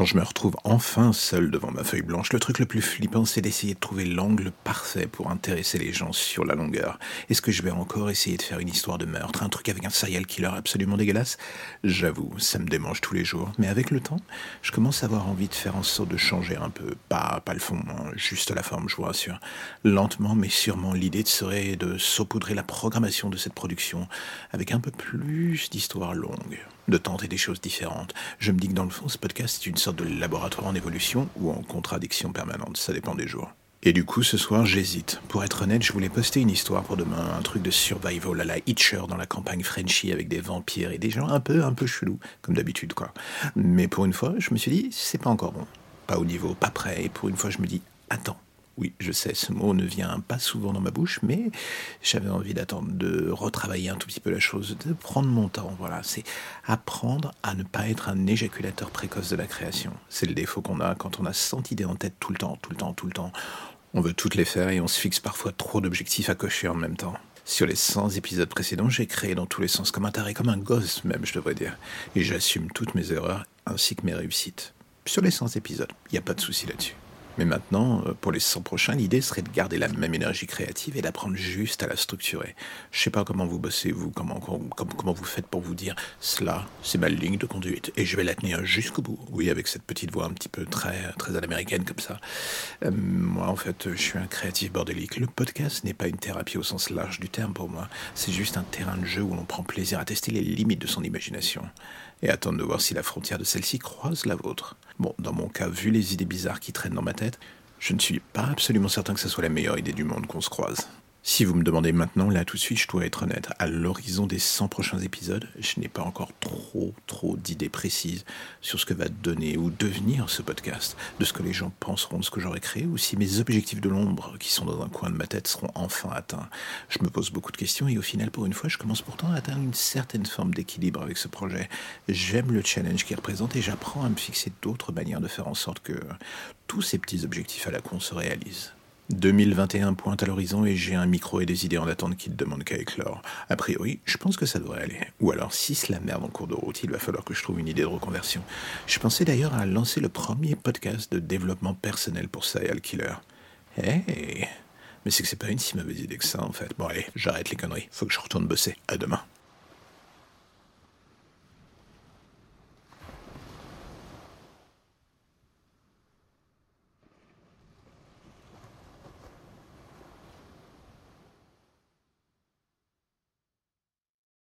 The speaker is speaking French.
Quand je me retrouve enfin seul devant ma feuille blanche, le truc le plus flippant, c'est d'essayer de trouver l'angle parfait pour intéresser les gens sur la longueur. Est-ce que je vais encore essayer de faire une histoire de meurtre, un truc avec un serial killer absolument dégueulasse? J'avoue, ça me démange tous les jours. Mais avec le temps, je commence à avoir envie de faire en sorte de changer un peu. Pas, pas le fond, hein, juste la forme, je vous rassure. Lentement, mais sûrement, l'idée serait de saupoudrer la programmation de cette production avec un peu plus d'histoires longues de tenter des choses différentes. Je me dis que dans le fond, ce podcast est une sorte de laboratoire en évolution ou en contradiction permanente, ça dépend des jours. Et du coup, ce soir, j'hésite. Pour être honnête, je voulais poster une histoire pour demain, un truc de survival à la Hitcher dans la campagne Frenchy avec des vampires et des gens un peu, un peu chelous, comme d'habitude, quoi. Mais pour une fois, je me suis dit, c'est pas encore bon. Pas au niveau, pas prêt. Et pour une fois, je me dis, attends, oui, je sais, ce mot ne vient pas souvent dans ma bouche, mais j'avais envie d'attendre, de retravailler un tout petit peu la chose, de prendre mon temps. Voilà, c'est apprendre à ne pas être un éjaculateur précoce de la création. C'est le défaut qu'on a quand on a 100 idées en tête tout le temps, tout le temps, tout le temps. On veut toutes les faire et on se fixe parfois trop d'objectifs à cocher en même temps. Sur les 100 épisodes précédents, j'ai créé dans tous les sens comme un taré, comme un gosse même, je devrais dire. Et j'assume toutes mes erreurs ainsi que mes réussites. Sur les 100 épisodes, il n'y a pas de souci là-dessus. Mais maintenant, euh, pour les 100 prochains, l'idée serait de garder la même énergie créative et d'apprendre juste à la structurer. Je sais pas comment vous bossez, vous, comment, comment, vous faites pour vous dire cela, c'est ma ligne de conduite et je vais la tenir jusqu'au bout. Oui, avec cette petite voix un petit peu très, très à l'américaine comme ça. Euh, moi, en fait, je suis un créatif bordélique. Le podcast n'est pas une thérapie au sens large du terme pour moi. C'est juste un terrain de jeu où l'on prend plaisir à tester les limites de son imagination et attendre de voir si la frontière de celle-ci croise la vôtre. Bon, dans mon cas, vu les idées bizarres qui traînent dans ma tête, je ne suis pas absolument certain que ce soit la meilleure idée du monde qu'on se croise. Si vous me demandez maintenant, là tout de suite, je dois être honnête, à l'horizon des 100 prochains épisodes, je n'ai pas encore trop, trop d'idées précises sur ce que va donner ou devenir ce podcast, de ce que les gens penseront de ce que j'aurais créé, ou si mes objectifs de l'ombre, qui sont dans un coin de ma tête, seront enfin atteints. Je me pose beaucoup de questions et au final, pour une fois, je commence pourtant à atteindre une certaine forme d'équilibre avec ce projet. J'aime le challenge qu'il représente et j'apprends à me fixer d'autres manières de faire en sorte que tous ces petits objectifs à la con se réalisent. 2021 pointe à l'horizon et j'ai un micro et des idées en attente qui ne demandent qu'à éclore. A priori, je pense que ça devrait aller. Ou alors, si cela merde en cours de route, il va falloir que je trouve une idée de reconversion. Je pensais d'ailleurs à lancer le premier podcast de développement personnel pour Serial Killer. Hey Mais c'est que c'est pas une si mauvaise idée que ça, en fait. Bon, allez, j'arrête les conneries. Faut que je retourne bosser. À demain.